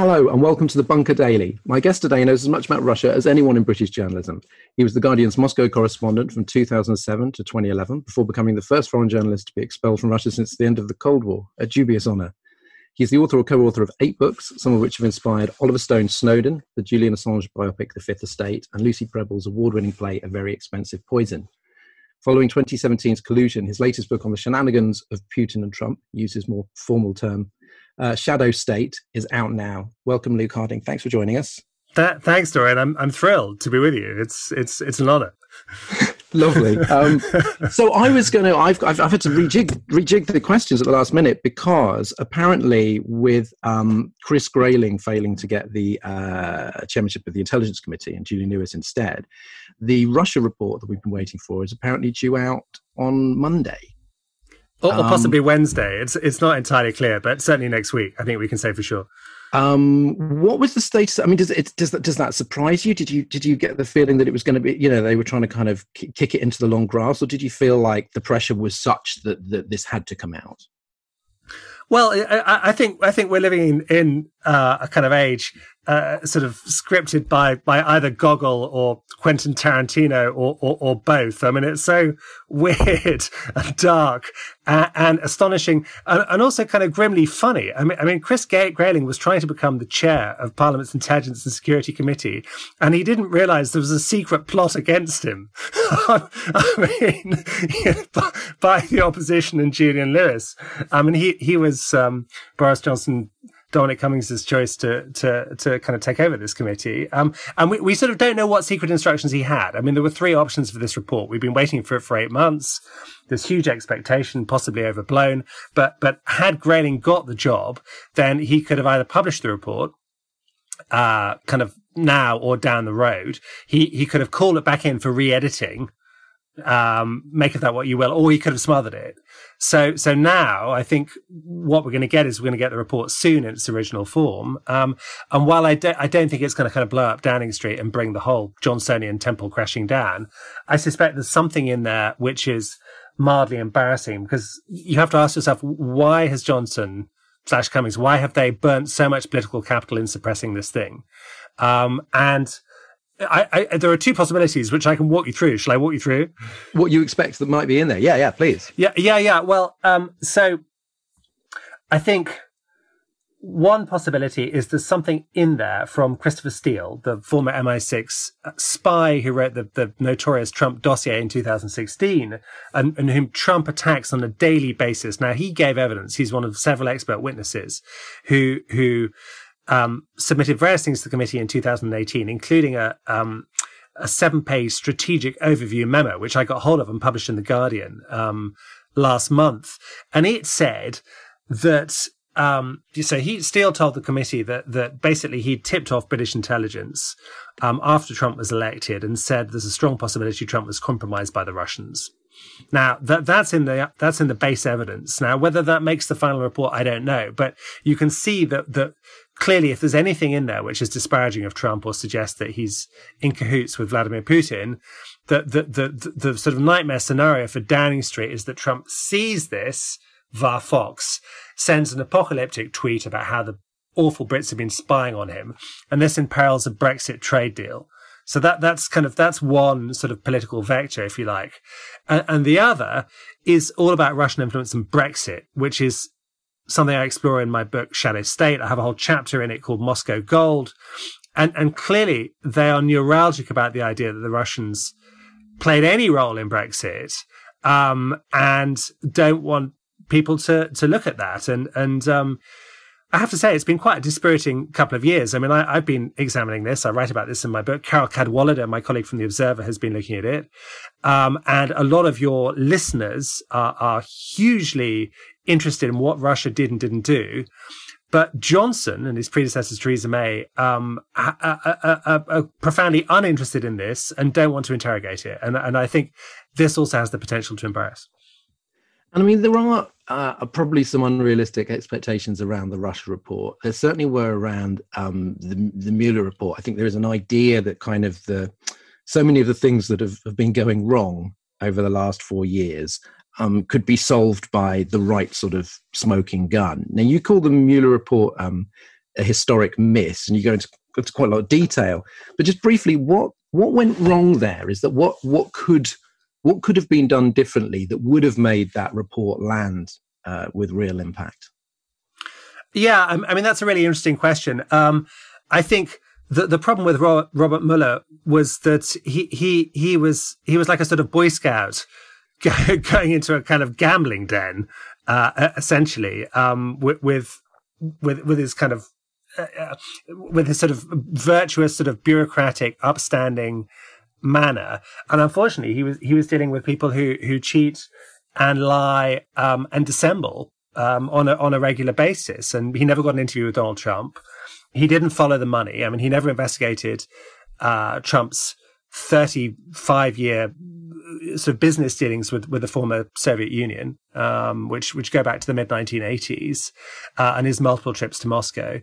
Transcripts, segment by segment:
Hello and welcome to the Bunker Daily. My guest today knows as much about Russia as anyone in British journalism. He was the Guardian's Moscow correspondent from 2007 to 2011 before becoming the first foreign journalist to be expelled from Russia since the end of the Cold War, a dubious honour. He's the author or co author of eight books, some of which have inspired Oliver Stone's Snowden, the Julian Assange biopic The Fifth Estate, and Lucy Prebble's award winning play A Very Expensive Poison. Following 2017's collusion, his latest book on the shenanigans of Putin and Trump uses more formal term uh, Shadow State is out now. Welcome, Luke Harding. Thanks for joining us. That, thanks, Dorian. I'm I'm thrilled to be with you. It's it's it's an honor. Lovely. Um, so I was going to. I've, I've I've had to rejig rejig the questions at the last minute because apparently, with um, Chris Grayling failing to get the uh, chairmanship of the Intelligence Committee and Julian Lewis instead, the Russia report that we've been waiting for is apparently due out on Monday. Or, or possibly um, Wednesday. It's it's not entirely clear, but certainly next week. I think we can say for sure. Um, what was the status? I mean, does it does that does that surprise you? Did you did you get the feeling that it was going to be? You know, they were trying to kind of kick it into the long grass, or did you feel like the pressure was such that that this had to come out? Well, I, I think I think we're living in, in uh, a kind of age uh, sort of scripted by by either Gogol or Quentin Tarantino or, or, or both. I mean, it's so weird and dark and, and astonishing, and, and, also kind of grimly funny. I mean, I mean, Chris Grayling was trying to become the chair of Parliament's Intelligence and Security Committee, and he didn't realise there was a secret plot against him. I mean, by, by, the opposition and Julian Lewis. I mean, he he was um, Boris Johnson Dominic Cummings' choice to to to kind of take over this committee. Um, and we, we sort of don't know what secret instructions he had. I mean, there were three options for this report. We've been waiting for it for eight months. There's huge expectation, possibly overblown. But but had Grayling got the job, then he could have either published the report, uh, kind of now or down the road. He he could have called it back in for re-editing um, make of that what you will, or he could have smothered it. So, so now I think what we're going to get is we're going to get the report soon in its original form. Um, and while I don't, I don't think it's going to kind of blow up Downing Street and bring the whole Johnsonian temple crashing down, I suspect there's something in there which is mildly embarrassing because you have to ask yourself, why has Johnson slash Cummings, why have they burnt so much political capital in suppressing this thing? Um, and, I, I, there are two possibilities which I can walk you through. Shall I walk you through what you expect that might be in there? Yeah, yeah, please. Yeah, yeah, yeah. Well, um, so I think one possibility is there's something in there from Christopher Steele, the former MI6 spy who wrote the, the notorious Trump dossier in 2016, and, and whom Trump attacks on a daily basis. Now he gave evidence. He's one of several expert witnesses who who um, submitted various things to the committee in 2018, including a, um, a seven page strategic overview memo, which I got hold of and published in The Guardian um, last month. And it said that. Um, so he Steele told the committee that that basically he tipped off British intelligence um, after Trump was elected and said there's a strong possibility Trump was compromised by the Russians. Now that that's in the that's in the base evidence. Now whether that makes the final report, I don't know. But you can see that that clearly, if there's anything in there which is disparaging of Trump or suggests that he's in cahoots with Vladimir Putin, the, the, the, the, sort of nightmare scenario for Downing Street is that Trump sees this via Fox, sends an apocalyptic tweet about how the awful Brits have been spying on him, and this imperils a Brexit trade deal. So that that's kind of that's one sort of political vector, if you like, and, and the other is all about Russian influence and Brexit, which is something I explore in my book, Shadow State. I have a whole chapter in it called Moscow Gold. And, and clearly they are neuralgic about the idea that the Russians played any role in Brexit, um, and don't want people to, to look at that. And, and, um, I have to say, it's been quite a dispiriting couple of years. I mean, I, have been examining this. I write about this in my book. Carole Cadwalladr, my colleague from The Observer, has been looking at it. Um, and a lot of your listeners are, are hugely interested in what Russia did and didn't do. But Johnson and his predecessors, Theresa May, um, are, are, are, are, profoundly uninterested in this and don't want to interrogate it. And, and I think this also has the potential to embarrass. And I mean, there are uh, probably some unrealistic expectations around the Russia report. There certainly were around um, the, the Mueller report. I think there is an idea that kind of the so many of the things that have, have been going wrong over the last four years um, could be solved by the right sort of smoking gun. Now, you call the Mueller report um, a historic miss, and you go into, into quite a lot of detail. But just briefly, what what went wrong there? Is that what what could what could have been done differently that would have made that report land uh, with real impact? Yeah, I mean that's a really interesting question. Um, I think the the problem with Robert Mueller was that he he he was he was like a sort of Boy Scout going into a kind of gambling den, uh, essentially, um, with, with with his kind of uh, uh, with his sort of virtuous, sort of bureaucratic, upstanding manner. And unfortunately, he was he was dealing with people who who cheat and lie um, and dissemble um, on a on a regular basis. And he never got an interview with Donald Trump he didn't follow the money. I mean, he never investigated uh, Trump's 35 year uh, sort of business dealings with, with the former Soviet Union, um, which, which go back to the mid 1980s, uh, and his multiple trips to Moscow.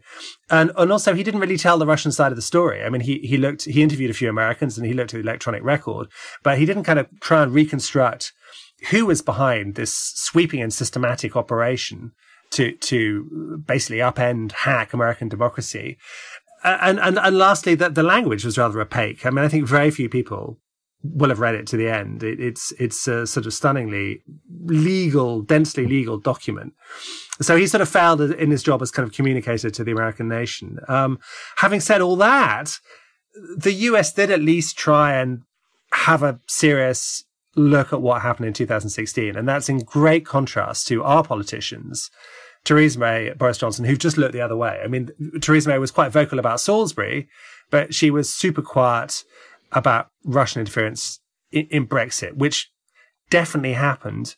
And, and also he didn't really tell the Russian side of the story. I mean, he, he looked, he interviewed a few Americans and he looked at the electronic record, but he didn't kind of try and reconstruct who was behind this sweeping and systematic operation to to basically upend hack American democracy. And and and lastly, that the language was rather opaque. I mean, I think very few people will have read it to the end. It, it's it's a sort of stunningly legal, densely legal document. So he sort of failed in his job as kind of communicator to the American nation. Um, having said all that, the US did at least try and have a serious look at what happened in 2016. And that's in great contrast to our politicians, Theresa May, Boris Johnson, who've just looked the other way. I mean, Theresa May was quite vocal about Salisbury, but she was super quiet about Russian interference in, in Brexit, which definitely happened,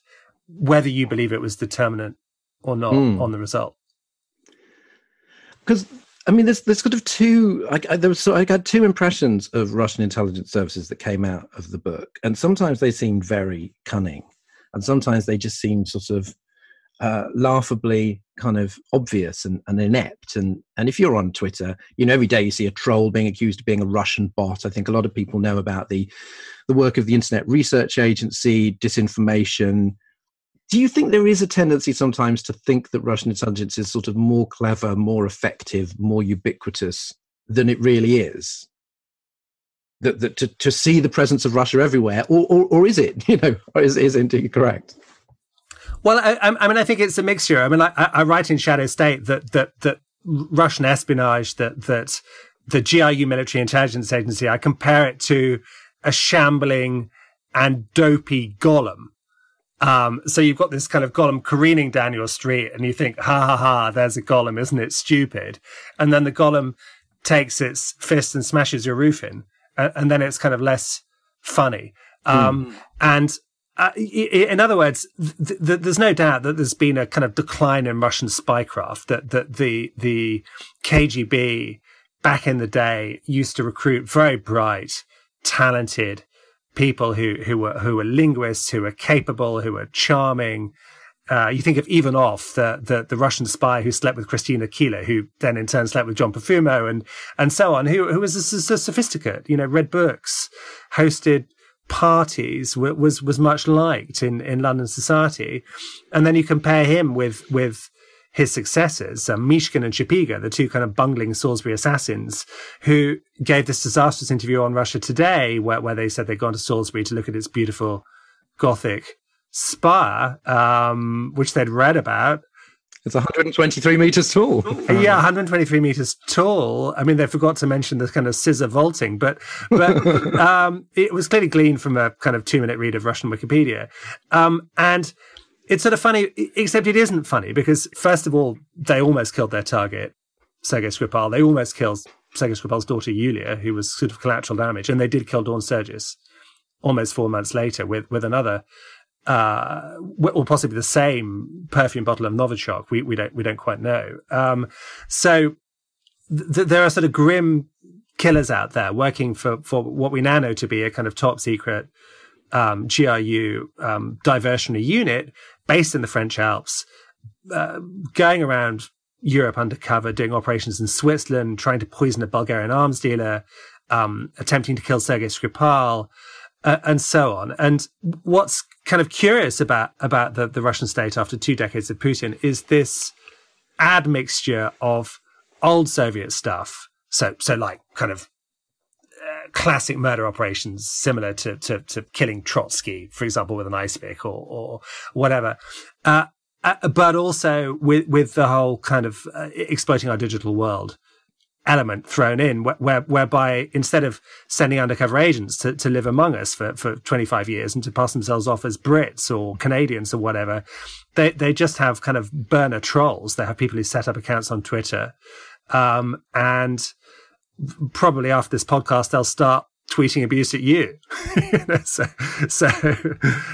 whether you believe it was determinant or not mm. on the result. Because I mean, there's there's sort of two. I, I, there was so I had two impressions of Russian intelligence services that came out of the book, and sometimes they seemed very cunning, and sometimes they just seemed sort of uh, laughably kind of obvious and, and, inept. And and if you're on Twitter, you know every day you see a troll being accused of being a Russian bot. I think a lot of people know about the the work of the Internet Research Agency, disinformation, do you think there is a tendency sometimes to think that Russian intelligence is sort of more clever, more effective, more ubiquitous than it really is? That, that to, to see the presence of Russia everywhere, or, or, or is it, you know, is, is indeed correct? Well, I, I, mean, I think it's a mixture. I mean, I, I write in Shadow State that that that Russian espionage, that that the GRU military intelligence agency, I compare it to a shambling and dopey golem um, so you've got this kind of golem careening down your street and you think, ha ha ha, there's a golem, isn't it stupid? And then the golem takes its fist and smashes your roof in. And, and then it's kind of less funny. Um, mm. and uh, in other words, th- th- there's no doubt that there's been a kind of decline in Russian spycraft. That that the the KGB back in the day used to recruit very bright, talented people who who were who were linguists, who were capable, who were charming. Uh, you think of Ivanov, the, the, the Russian spy who slept with Christina Keeler, who then in turn slept with John Profumo, and and so on. Who who was a, a sophisticate, you know, read books, hosted parties, was was much liked in in London society, and then you compare him with with his successors, um, Mishkin and Chepiga, the two kind of bungling Salisbury assassins, who gave this disastrous interview on Russia Today, where, where they said they'd gone to Salisbury to look at its beautiful Gothic spire, um, which they'd read about. It's 123 meters tall. yeah, 123 meters tall. I mean, they forgot to mention the kind of scissor vaulting, but but um, it was clearly gleaned from a kind of two minute read of Russian Wikipedia. Um, and it's sort of funny, except it isn't funny because, first of all, they almost killed their target, Sergei Skripal. They almost killed Sergei Skripal's daughter, Yulia, who was sort of collateral damage. And they did kill Dawn Sturgess almost four months later with, with another, uh, or possibly the same perfume bottle of Novichok. We, we don't, we don't quite know. Um, so th- there are sort of grim killers out there working for, for what we now know to be a kind of top secret um, GRU um, diversionary unit based in the French Alps, uh, going around Europe undercover, doing operations in Switzerland, trying to poison a Bulgarian arms dealer, um, attempting to kill Sergei Skripal, uh, and so on. And what's kind of curious about about the, the Russian state after two decades of Putin is this admixture of old Soviet stuff. So, so like kind of uh, classic murder operations similar to, to, to killing Trotsky, for example, with an ice pick or, or whatever. Uh, uh, but also with, with the whole kind of uh, exploiting our digital world element thrown in where, whereby instead of sending undercover agents to, to live among us for, for 25 years and to pass themselves off as Brits or Canadians or whatever, they, they just have kind of burner trolls. They have people who set up accounts on Twitter. Um, and probably after this podcast, they'll start tweeting abuse at you. so, so,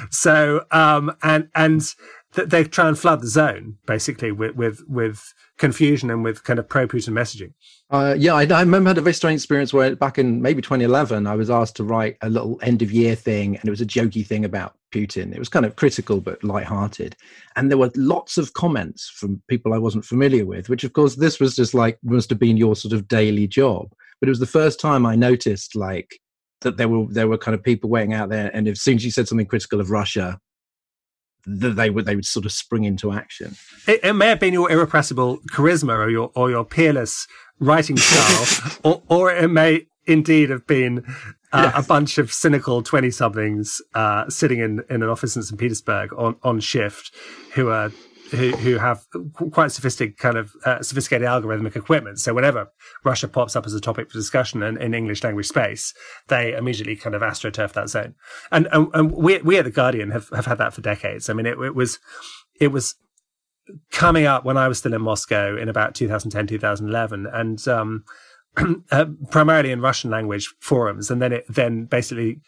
so, um, and, and they try and flood the zone basically with, with, with confusion and with kind of pro Putin messaging. Uh, yeah, I, I, remember I had a very strange experience where back in maybe 2011, I was asked to write a little end of year thing, and it was a jokey thing about Putin. It was kind of critical but light-hearted, and there were lots of comments from people I wasn't familiar with. Which, of course, this was just like must have been your sort of daily job. But it was the first time I noticed like that there were there were kind of people waiting out there, and as soon as you said something critical of Russia, they would they would sort of spring into action. It, it, may have been your irrepressible charisma or your or your peerless writing style, or or it may indeed have been uh, yes. a bunch of cynical twenty somethings uh, sitting in in an office in St Petersburg on on shift, who are who, who have quite sophisticated kind of uh, sophisticated algorithmic equipment. So whenever Russia pops up as a topic for discussion in, in English language space, they immediately kind of astroturf that zone. And, and, and we, we at the Guardian have, have had that for decades. I mean, it, it was, it was coming up when I was still in Moscow in about 2010, 2011. And, um, uh, primarily in Russian language forums. And then it then basically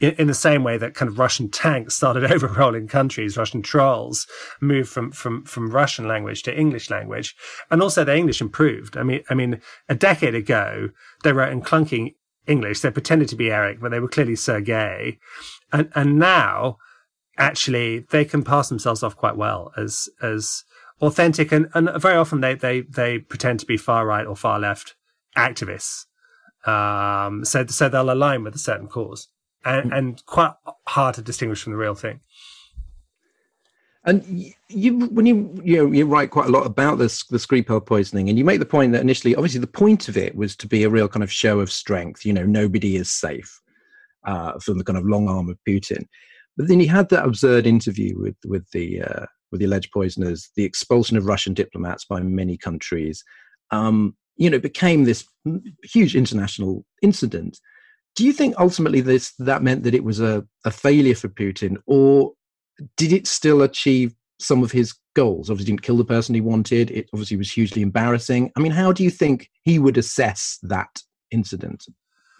in, the same way that kind of Russian tanks started overrolling countries, Russian trolls moved from, from, from Russian language to English language. And also their English improved. I mean, I mean, a decade ago, they wrote in clunking English. They pretended to be Eric, but they were clearly Sergei. And, and now actually they can pass themselves off quite well as, as authentic. And, and very often they, they, they pretend to be far right or far left activists. Um, so, so they'll align with a certain cause and, and quite hard to distinguish from the real thing. And you, when you you know you write quite a lot about this the Skripal poisoning, and you make the point that initially, obviously, the point of it was to be a real kind of show of strength. You know, nobody is safe uh, from the kind of long arm of Putin. But then you had that absurd interview with with the uh, with the alleged poisoners, the expulsion of Russian diplomats by many countries. Um, you know, became this huge international incident do you think ultimately this that meant that it was a, a failure for Putin, or did it still achieve some of his goals? Obviously, didn't kill the person he wanted. It obviously was hugely embarrassing. I mean, how do you think he would assess that incident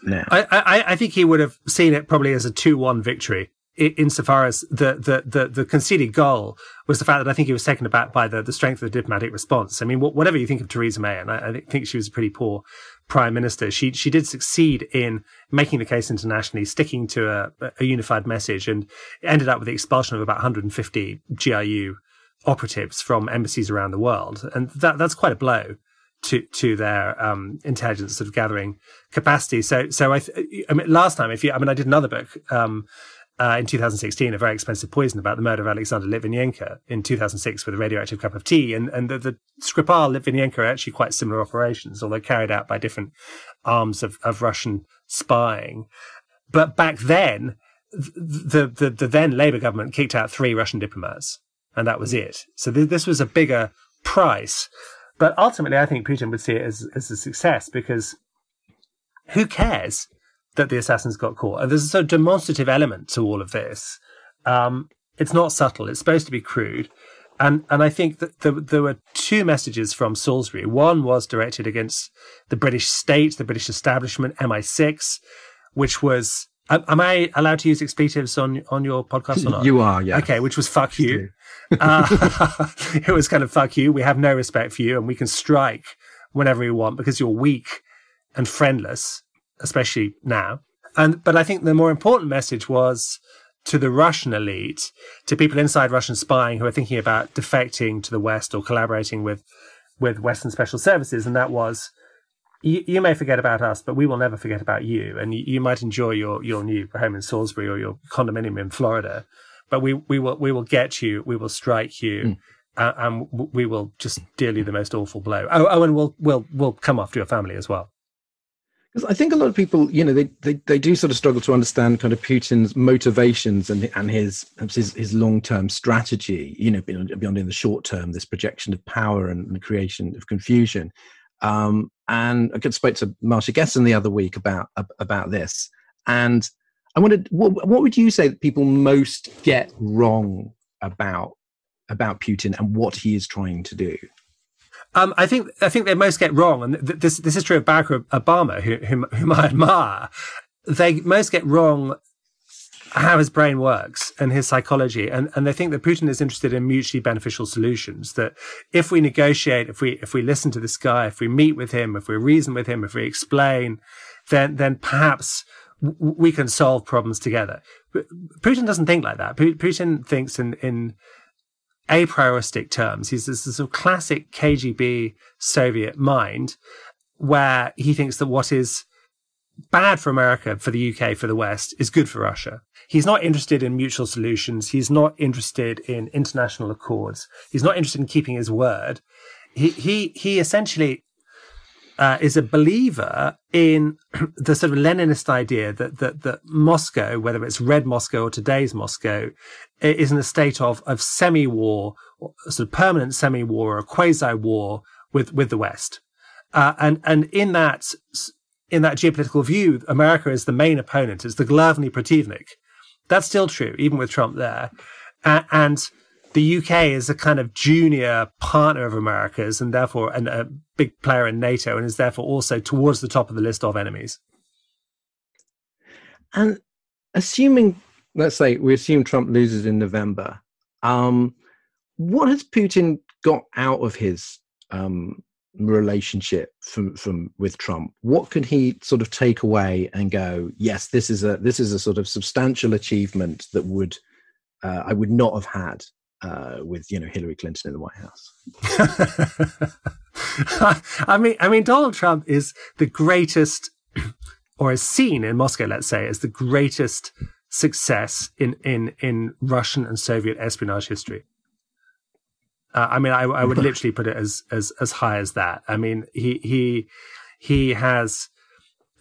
now? I, I, I think he would have seen it probably as a two-one victory insofar as the, the, the, the, conceded goal was the fact that I think he was taken aback by the, the strength of the diplomatic response. I mean, whatever you think of Theresa May, and I, I, think she was a pretty poor prime minister, she, she did succeed in making the case internationally, sticking to a, a unified message and ended up with the expulsion of about 150 GRU operatives from embassies around the world. And that, that's quite a blow to to their um, intelligence sort of gathering capacity. So so I, th- I mean, last time, if you, I mean, I did another book um, uh, in 2016, a very expensive poison about the murder of Alexander Litvinenko in 2006 with a radioactive cup of tea. And, and the, the Skripal Litvinenko are actually quite similar operations, although carried out by different arms of, of Russian spying. But back then, the, the, the then Labour government kicked out three Russian diplomats, and that was it. So th- this was a bigger price. But ultimately, I think Putin would see it as, as a success because who cares that the assassins got caught. And there's a sort of demonstrative element to all of this. Um, it's not subtle. It's supposed to be crude. And, and I think that there, there were two messages from Salisbury. One was directed against the British state, the British establishment, MI6, which was, am I allowed to use expletives on, on your podcast or not? You are, yeah. Okay, which was fuck you. uh, it was kind of fuck you. We have no respect for you and we can strike whenever we want because you're weak and friendless especially now. And but I think the more important message was to the Russian elite, to people inside Russian spying who are thinking about defecting to the West or collaborating with with Western special services, and that was. You, you may forget about us, but we will never forget about you. And you, you might enjoy your, your new home in Salisbury or your condominium in Florida, but we, we will we will get you. We will strike you. Mm uh, and we will just deal you the most awful blow. Oh, oh, and we'll we'll we'll come after your family as well. Because I think a lot of people, you know, they, they, they do sort of struggle to understand kind of Putin's motivations and and his his, his long term strategy. You know, beyond, beyond in the short term, this projection of power and the creation of confusion. Um, and I could spoke to Masha Gessen the other week about about this, and I wondered what, what would you say that people most get wrong about about Putin and what he is trying to do? Um, I think I think they most get wrong, and th- this this is true of Barack Obama, who, whom, whom I admire. They most get wrong how his brain works and his psychology, and and they think that Putin is interested in mutually beneficial solutions. That if we negotiate, if we if we listen to this guy, if we meet with him, if we reason with him, if we explain, then then perhaps we can solve problems together. But Putin doesn't think like that. Putin thinks in in a prioristic terms. He's this sort of classic KGB Soviet mind where he thinks that what is bad for America, for the UK, for the West is good for Russia. He's not interested in mutual solutions. He's not interested in international accords. He's not interested in keeping his word. He, he, he essentially uh, is a believer in the sort of Leninist idea that, that, that Moscow, whether it's Red Moscow or today's Moscow, is in a state of, of semi-war, sort of permanent semi-war or quasi-war with, with the West. Uh, and, and in that, in that geopolitical view, America is the main opponent. It's the Glavny Protivnik. That's still true, even with Trump there. Uh, and the UK is a kind of junior partner of America's and therefore and a big player in NATO and is therefore also towards the top of the list of enemies. And assuming, let's say, we assume Trump loses in November, um, what has Putin got out of his um, relationship from from with Trump? What can he sort of take away and go, yes, this is a this is a sort of substantial achievement that would uh, I would not have had uh, with you know Hillary Clinton in the White House. I mean, I mean, Donald Trump is the greatest, or is seen in Moscow, let's say, as the greatest success in in in Russian and Soviet espionage history. Uh, I mean, I, I would literally put it as as as high as that. I mean, he he he has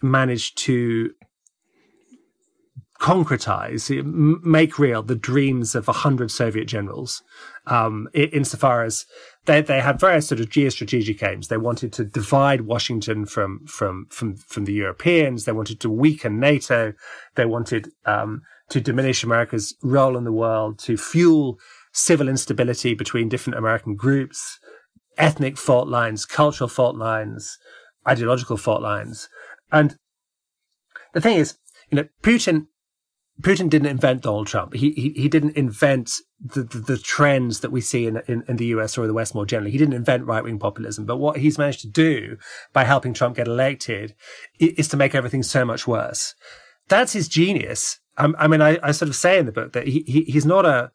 managed to concretize, make real the dreams of a hundred Soviet generals, um, insofar as they, they had various sort of geostrategic aims. They wanted to divide Washington from, from, from, from the Europeans. They wanted to weaken NATO. They wanted, um, to diminish America's role in the world, to fuel civil instability between different American groups, ethnic fault lines, cultural fault lines, ideological fault lines. And the thing is, you know, Putin Putin didn't invent Donald Trump. He he, he didn't invent the, the, the trends that we see in, in, in the US or the West more generally. He didn't invent right wing populism. But what he's managed to do by helping Trump get elected is to make everything so much worse. That's his genius. I, I mean, I, I sort of say in the book that he, he he's not a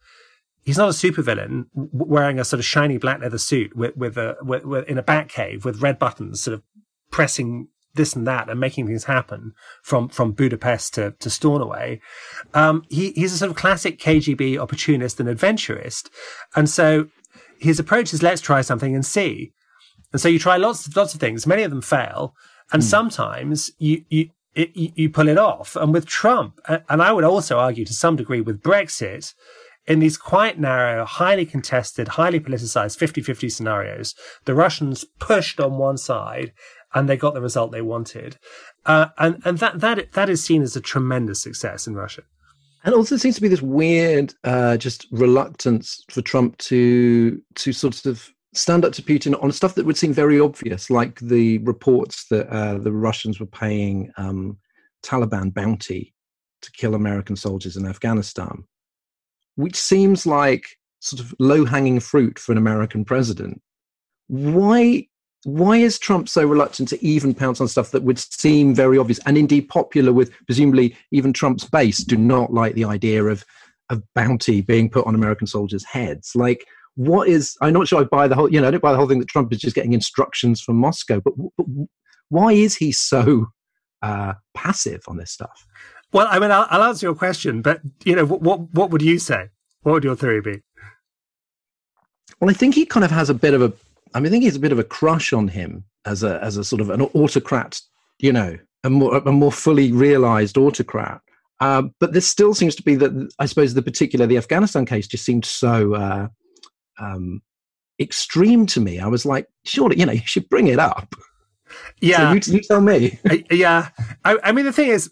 he's not a supervillain wearing a sort of shiny black leather suit with with a with, with, in a bat cave with red buttons, sort of pressing this and that and making things happen from from Budapest to, to Stornoway. Um, he, he's a sort of classic KGB opportunist and adventurist. And so his approach is let's try something and see. And so you try lots of lots of things. Many of them fail, and mm. sometimes you you it, you pull it off. And with Trump, and I would also argue to some degree with Brexit, in these quite narrow, highly contested, highly politicized 50 50 scenarios, the Russians pushed on one side and they got the result they wanted. Uh, and and that that that is seen as a tremendous success in Russia. And also there seems to be this weird, uh, just reluctance for Trump to to sort of stand up to Putin on stuff that would seem very obvious, like the reports that uh, the Russians were paying um, Taliban bounty to kill American soldiers in Afghanistan, which seems like sort of low hanging fruit for an American president. Why why is Trump so reluctant to even pounce on stuff that would seem very obvious and indeed popular with presumably even Trump's base do not like the idea of of bounty being put on American soldiers' heads? Like, what is? I'm not sure I buy the whole. You know, I don't buy the whole thing that Trump is just getting instructions from Moscow. But, but why is he so uh, passive on this stuff? Well, I mean, I'll, I'll answer your question, but you know, what, what what would you say? What would your theory be? well, I think he kind of has a bit of a. I mean, I think he's a bit of a crush on him as a as a sort of an autocrat, you know, a more a more fully realized autocrat. Uh, but this still seems to be that I suppose the particular the Afghanistan case just seemed so uh, um, extreme to me. I was like, surely you know you should bring it up. Yeah, so you, you, tell me. yeah, I, I mean the thing is.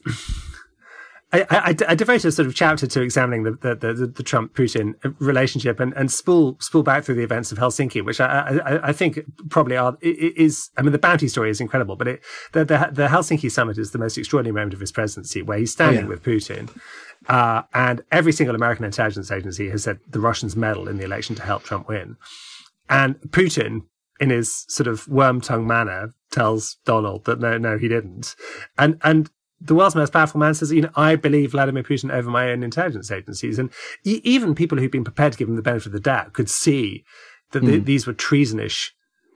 I, I, I, devoted a sort of chapter to examining the, the, the, the Trump Putin relationship and, and spool spool back through the events of Helsinki, which I, I, I think probably are is I mean the bounty story is incredible, but it, the, the, the Helsinki summit is the most extraordinary moment of his presidency, where he's standing oh, yeah. with Putin, uh, and every single American intelligence agency has said the Russians meddled in the election to help Trump win, and Putin in his sort of worm tongue manner tells Donald that no, no, he didn't. And, and the world's most powerful man says, you know, I believe Vladimir Putin over my own intelligence agencies. And e- even people who've been prepared to give him the benefit of the doubt could see that mm. the, these were treasonish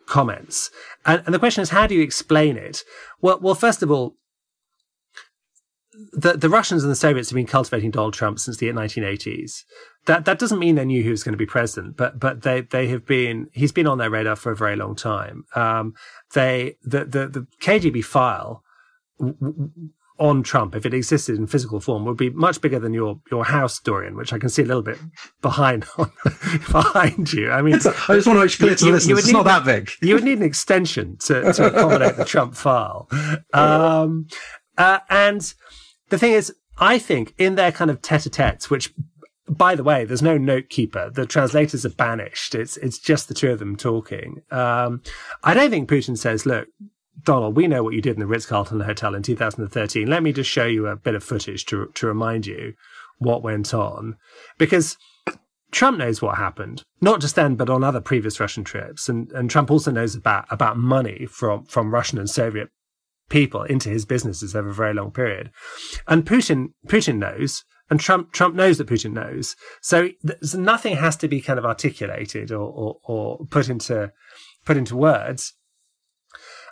comments. And, and, the question is, how do you explain it? Well, well, first of all, the, the Russians and the Soviets have been cultivating Donald Trump since the 1980s. That that doesn't mean they knew he was going to be president, but but they they have been he's been on their radar for a very long time. Um, they the the the KGB file on Trump, if it existed in physical form, would be much bigger than your your house, Dorian, which I can see a little bit behind behind you. I mean, I just want to make clear to you, listeners, it's not that big. You would need an extension to, to accommodate the Trump file. Um, uh, and the thing is, I think in their kind of tete-a-tetes, which by the way, there's no note keeper. The translators are banished. It's it's just the two of them talking. Um, I don't think Putin says, "Look, Donald, we know what you did in the Ritz Carlton Hotel in 2013. Let me just show you a bit of footage to, to remind you what went on. Because Trump knows what happened, not just then, but on other previous Russian trips. And, and Trump also knows about, about money from, from Russian and Soviet people into his businesses over a very long period. And Putin, Putin knows, and Trump, Trump knows that Putin knows. So, so nothing has to be kind of articulated or, or, or put into, put into words.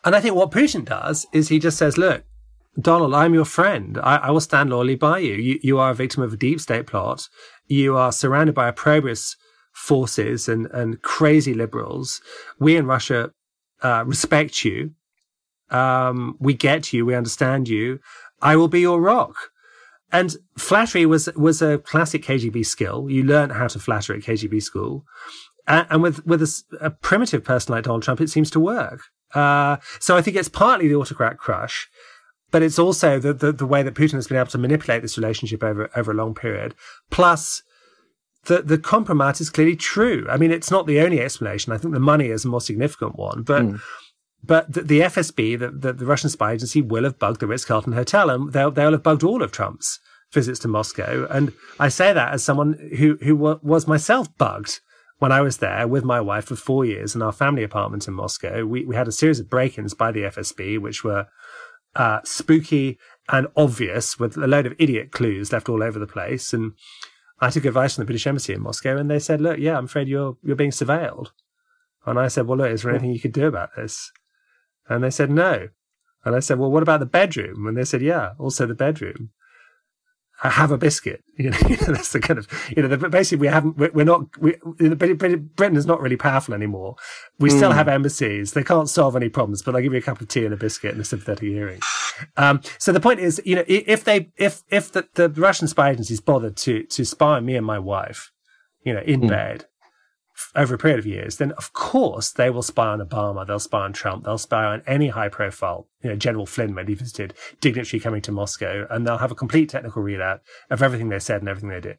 And I think what Putin does is he just says, look, Donald, I'm your friend. I, I, will stand loyally by you. you. You are a victim of a deep state plot. You are surrounded by opprobrious forces and, and crazy liberals. We in Russia uh, respect you. Um, we get you. We understand you. I will be your rock. And flattery was was a classic KGB skill. You learn how to flatter at KGB school, and, and with with a, a primitive person like Donald Trump, it seems to work. Uh, so I think it's partly the autocrat crush, but it's also the, the, the way that Putin has been able to manipulate this relationship over over a long period. Plus, the the compromise is clearly true. I mean, it's not the only explanation. I think the money is a more significant one, but. Mm. But the, the FSB, the, the, Russian spy agency, will have bugged the Ritz Carlton Hotel, and they'll they'll have bugged all of Trump's visits to Moscow. And I say that as someone who who was myself bugged when I was there with my wife for four years in our family apartment in Moscow, we, we had a series of break ins by the FSB, which were uh, spooky and obvious with a load of idiot clues left all over the place. And I took advice from the British Embassy in Moscow and they said, look, yeah, I'm afraid you're, you're being surveilled. And I said, well, look, is there anything you could do about this? And they said, no. And I said, well, what about the bedroom? And they said, yeah, also the bedroom have a biscuit. You know, that's the kind of, you know, the, basically we haven't, we're not, we, Britain is not really powerful anymore. We mm. still hmm. have embassies. They can't solve any problems, but they'll give you a cup of tea and a biscuit and a sympathetic hearing. Um, so the point is, you know, if they, if, if the, the Russian spy agencies bothered to, to spy me and my wife, you know, in mm. bed, over a period of years, then of course they will spy on Obama, they'll spy on Trump, they'll spy on any high profile, you know, General Flynn when he visited, dignitary coming to Moscow, and they'll have a complete technical readout of everything they said and everything they did.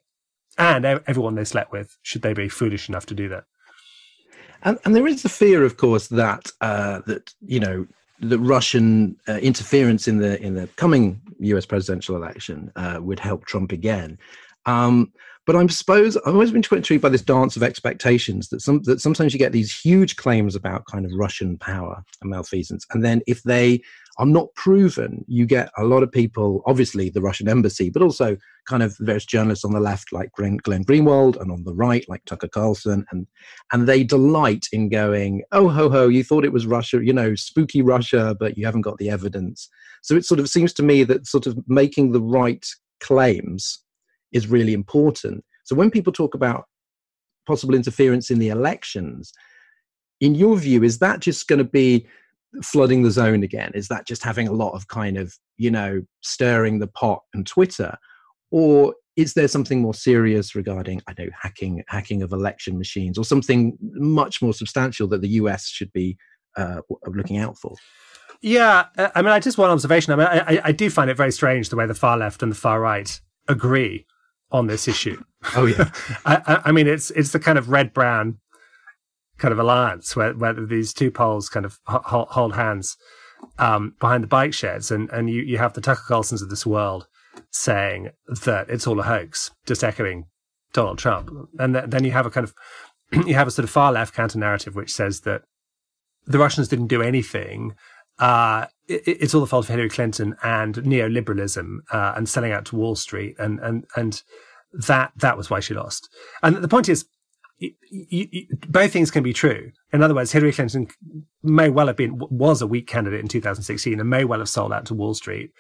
And everyone they slept with, should they be foolish enough to do that. And, and there is the fear, of course, that uh, that you know the Russian uh, interference in the in the coming U.S. presidential election uh, would help Trump again. Um, but I suppose I've always been intrigued by this dance of expectations that some that sometimes you get these huge claims about kind of Russian power and malfeasance, and then if they are not proven, you get a lot of people, obviously the Russian embassy, but also kind of various journalists on the left like Glenn, Glenn Greenwald, and on the right like Tucker Carlson, and and they delight in going, oh ho ho, you thought it was Russia, you know, spooky Russia, but you haven't got the evidence. So it sort of seems to me that sort of making the right claims is really important. So when people talk about possible interference in the elections. In your view, is that just going to be flooding the zone again? Is that just having a lot of kind of, you know, stirring the pot and Twitter? Or is there something more serious regarding, I know, hacking, hacking of election machines or something much more substantial that the US should be uh, looking out for? Yeah, uh, I mean, I just one observation. I mean, I, I do find it very strange the way the far left and the far right agree on this issue. Oh yeah, I, I, mean, it's it's the kind of red brown kind of alliance where where these two poles kind of hold, hold hands um, behind the bike sheds, and and you you have the Tucker Carlsons of this world saying that it's all a hoax, just echoing Donald Trump, and th- then you have a kind of you have a sort of far left counter narrative which says that the Russians didn't do anything uh, it, it's all the fault of Hillary Clinton and neoliberalism uh, and selling out to Wall Street, and and and that that was why she lost. And the point is, you, you, both things can be true. In other words, Hillary Clinton may well have been was a weak candidate in 2016 and may well have sold out to Wall Street,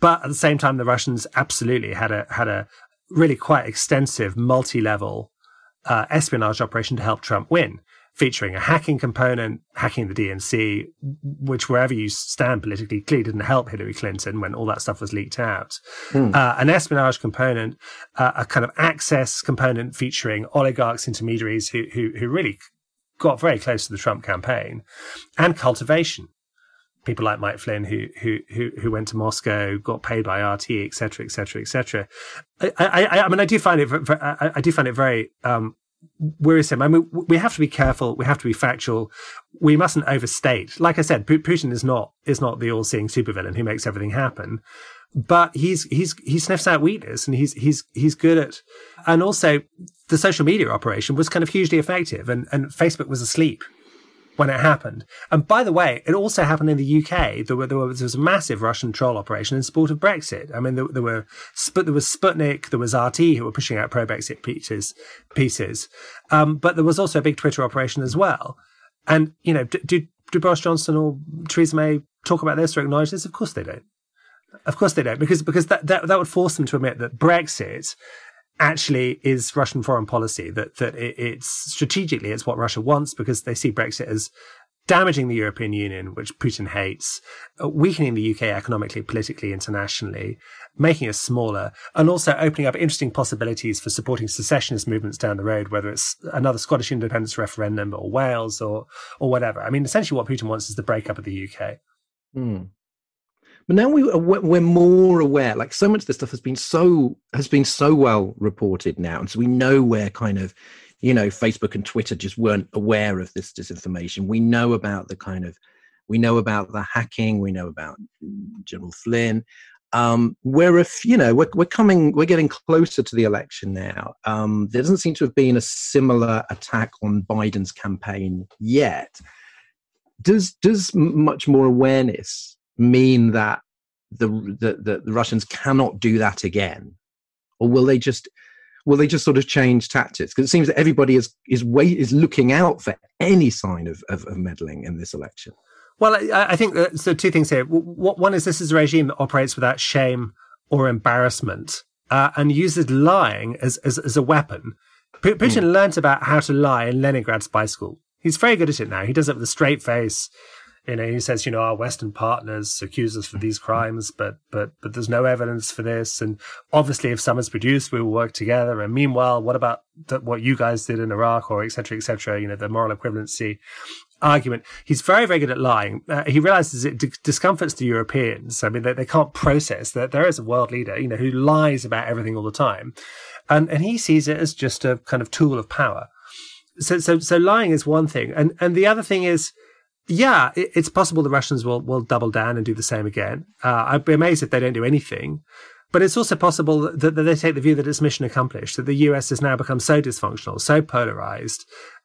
but at the same time, the Russians absolutely had a had a really quite extensive multi-level uh, espionage operation to help Trump win featuring a hacking component, hacking the DNC, which wherever you stand politically clearly didn't help Hillary Clinton when all that stuff was leaked out. Mm. Uh, an espionage component, uh, a kind of access component featuring oligarchs, intermediaries who, who, who really got very close to the Trump campaign, and cultivation. People like Mike Flynn, who who who, who went to Moscow, got paid by RT, etc., etc., etc. I, I, I mean, I do find it. I, I do find it very um, worrisome. I mean, we have to be careful. We have to be factual. We mustn't overstate. Like I said, Putin is not is not the all-seeing supervillain who makes everything happen, but he's he's he sniffs out weakness and he's he's he's good at. And also, the social media operation was kind of hugely effective, and and Facebook was asleep when it happened. And by the way, it also happened in the UK. There, were, there, was, there was a massive Russian troll operation in support of Brexit. I mean, there, there were there was Sputnik, there was RT who were pushing out pro-Brexit pieces, pieces. Um, but there was also a big Twitter operation as well. And you know, do, do, do Boris Johnson or Theresa May talk about this or acknowledge this? Of course they don't. Of course they don't, because because that, that, that would force them to admit that Brexit actually is Russian foreign policy. That that it, it's strategically it's what Russia wants because they see Brexit as damaging the European Union, which Putin hates, uh, weakening the UK economically, politically, internationally, making us smaller, and also opening up interesting possibilities for supporting secessionist movements down the road, whether it's another Scottish independence referendum or Wales or or whatever. I mean, essentially, what Putin wants is the breakup of the UK. Mm. But now we we're more aware. Like so much of this stuff has been so has been so well reported now, and so we know where kind of you know Facebook and Twitter just weren't aware of this disinformation. We know about the kind of we know about the hacking. We know about General Flynn. Um, we're if you know we're, we're coming we're getting closer to the election now. Um, there doesn't seem to have been a similar attack on Biden's campaign yet. Does does much more awareness mean that the, the, the, the Russians cannot do that again, or will they just will they just sort of change tactics? Because it seems that everybody is is wait is looking out for any sign of, of, of meddling in this election. Well, I, I think that, so. Two things here. One is this is a regime that operates without shame or embarrassment uh, and uses lying as, as, as a weapon. Putin mm. learned about how to lie in Leningrad spy school. He's very good at it now. He does it with a straight face you know, he says, you know, our Western partners accuse us for these crimes, but but but there's no evidence for this. And obviously, if someone's produced, we will work together. And meanwhile, what about what you guys did in Iraq, or et cetera, et cetera? You know, the moral equivalency argument. He's very, very good at lying. Uh, he realizes it d- discomforts the Europeans. I mean, they, they can't process that there is a world leader, you know, who lies about everything all the time, and and he sees it as just a kind of tool of power. So so so lying is one thing, and and the other thing is yeah, it's possible the Russians will, will double down and do the same again. Uh, I'd be amazed if they don't do anything. But it's also possible that, that, they take the view that it's mission accomplished, that the US has now become so dysfunctional, so polarized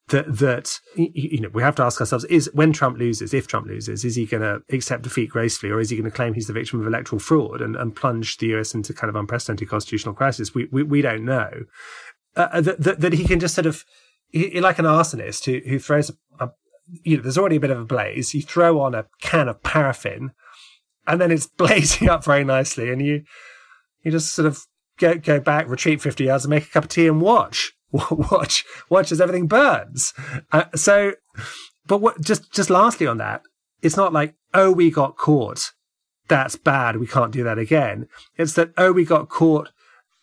that, that, you know, we have to ask ourselves, is when Trump loses, if Trump loses, is he going to accept defeat gracefully or is he going to claim he's the victim of electoral fraud and, and plunge the US into kind of unprecedented constitutional crisis? We, we, we don't know. Uh, that, that, that he can just sort of, he, like an arsonist who, who throws a, a you know, there's already a bit of a blaze. You throw on a can of paraffin, and then it's blazing up very nicely, and you you just sort of go go back, retreat fifty yards, and make a cup of tea and watch. watch watch as everything burns. Uh, so, but what, just just lastly on that, it's not like oh we got caught, that's bad, we can't do that again. It's that oh we got caught,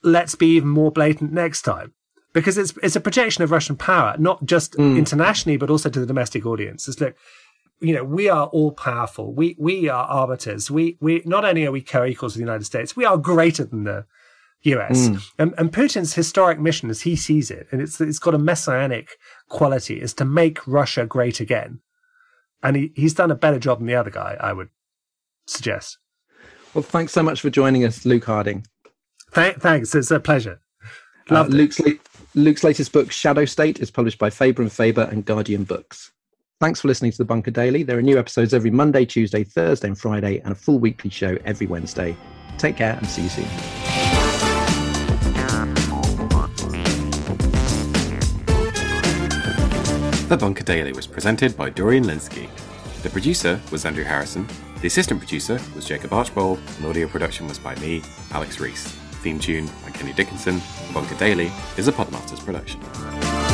let's be even more blatant next time. Because it's it's a projection of Russian power, not just mm. internationally, but also to the domestic audience. It's look, you know, we are all powerful. We we are arbiters. We we not only are we co-equals with the United States, we are greater than the US. Mm. And, and Putin's historic mission, as he sees it, and it's it's got a messianic quality, is to make Russia great again. And he, he's done a better job than the other guy, I would suggest. Well, thanks so much for joining us, Luke Harding. Th- thanks, it's a pleasure. Uh, Luke's, Luke's latest book, Shadow State, is published by Faber and Faber and Guardian Books. Thanks for listening to the Bunker Daily. There are new episodes every Monday, Tuesday, Thursday, and Friday, and a full weekly show every Wednesday. Take care and see you soon. The Bunker Daily was presented by Dorian Lynskey. The producer was Andrew Harrison. The assistant producer was Jacob Archbold, and audio production was by me, Alex Rees. Theme tune by Kenny Dickinson. Bunker Daily is a Podmasters production.